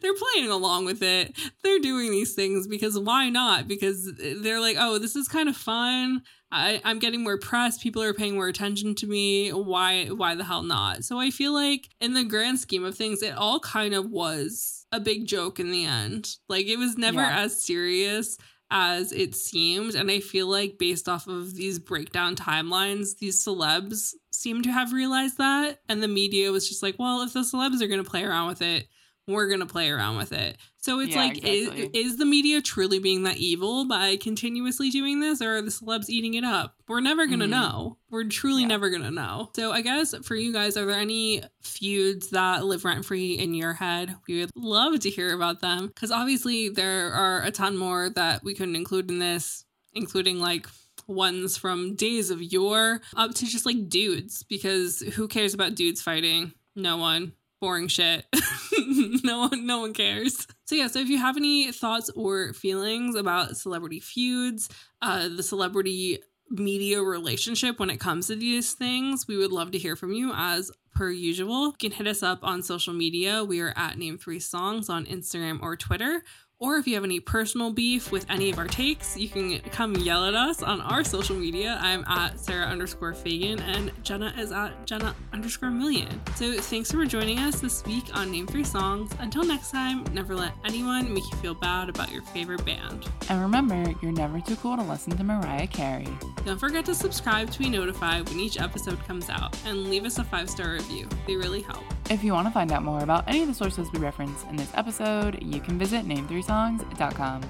they're playing along with it. They're doing these things because why not? Because they're like, oh, this is kind of fun. I, I'm getting more press. People are paying more attention to me. Why why the hell not? So I feel like in the grand scheme of things, it all kind of was a big joke in the end. Like it was never Yeah. as serious as it seemed. And I feel like based off of these breakdown timelines, these celebs seem to have realized that. And the media was just like, well, if the celebs are going to play around with it, we're going to play around with it. So it's Yeah, like, is, exactly. is the media truly being that evil by continuously doing this, or are the celebs eating it up? We're never going to Mhm. know. We're truly Yeah. never going to know. So I guess for you guys, are there any feuds that live rent free in your head? We would love to hear about them because obviously there are a ton more that we couldn't include in this, including like ones from days of yore up to just like dudes because who cares about dudes fighting? No one. Boring shit. no one no one cares. So yeah, so if you have any thoughts or feelings about celebrity feuds, uh the celebrity media relationship when it comes to these things, we would love to hear from you as per usual. You can hit us up on social media. We are at Name Three Songs on Instagram or Twitter. Or if you have any personal beef with any of our takes, you can come yell at us on our social media. I'm at Sarah underscore Fagan and Jenna is at Jenna underscore million. So thanks for joining us this week on Name Three Songs. Until next time, never let anyone make you feel bad about your favorite band. And remember, you're never too cool to listen to Mariah Carey. Don't forget to subscribe to be notified when each episode comes out and leave us a five star review. They really help. If you want to find out more about any of the sources we reference in this episode, you can visit name3songs.com.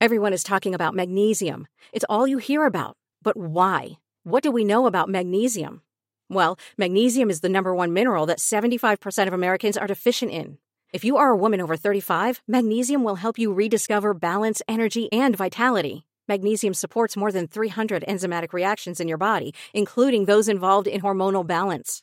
Everyone is talking about magnesium. It's all you hear about. But why? What do we know about magnesium? Well, magnesium is the number one mineral that 75% of Americans are deficient in. If you are a woman over 35, magnesium will help you rediscover balance, energy, and vitality. Magnesium supports more than 300 enzymatic reactions in your body, including those involved in hormonal balance.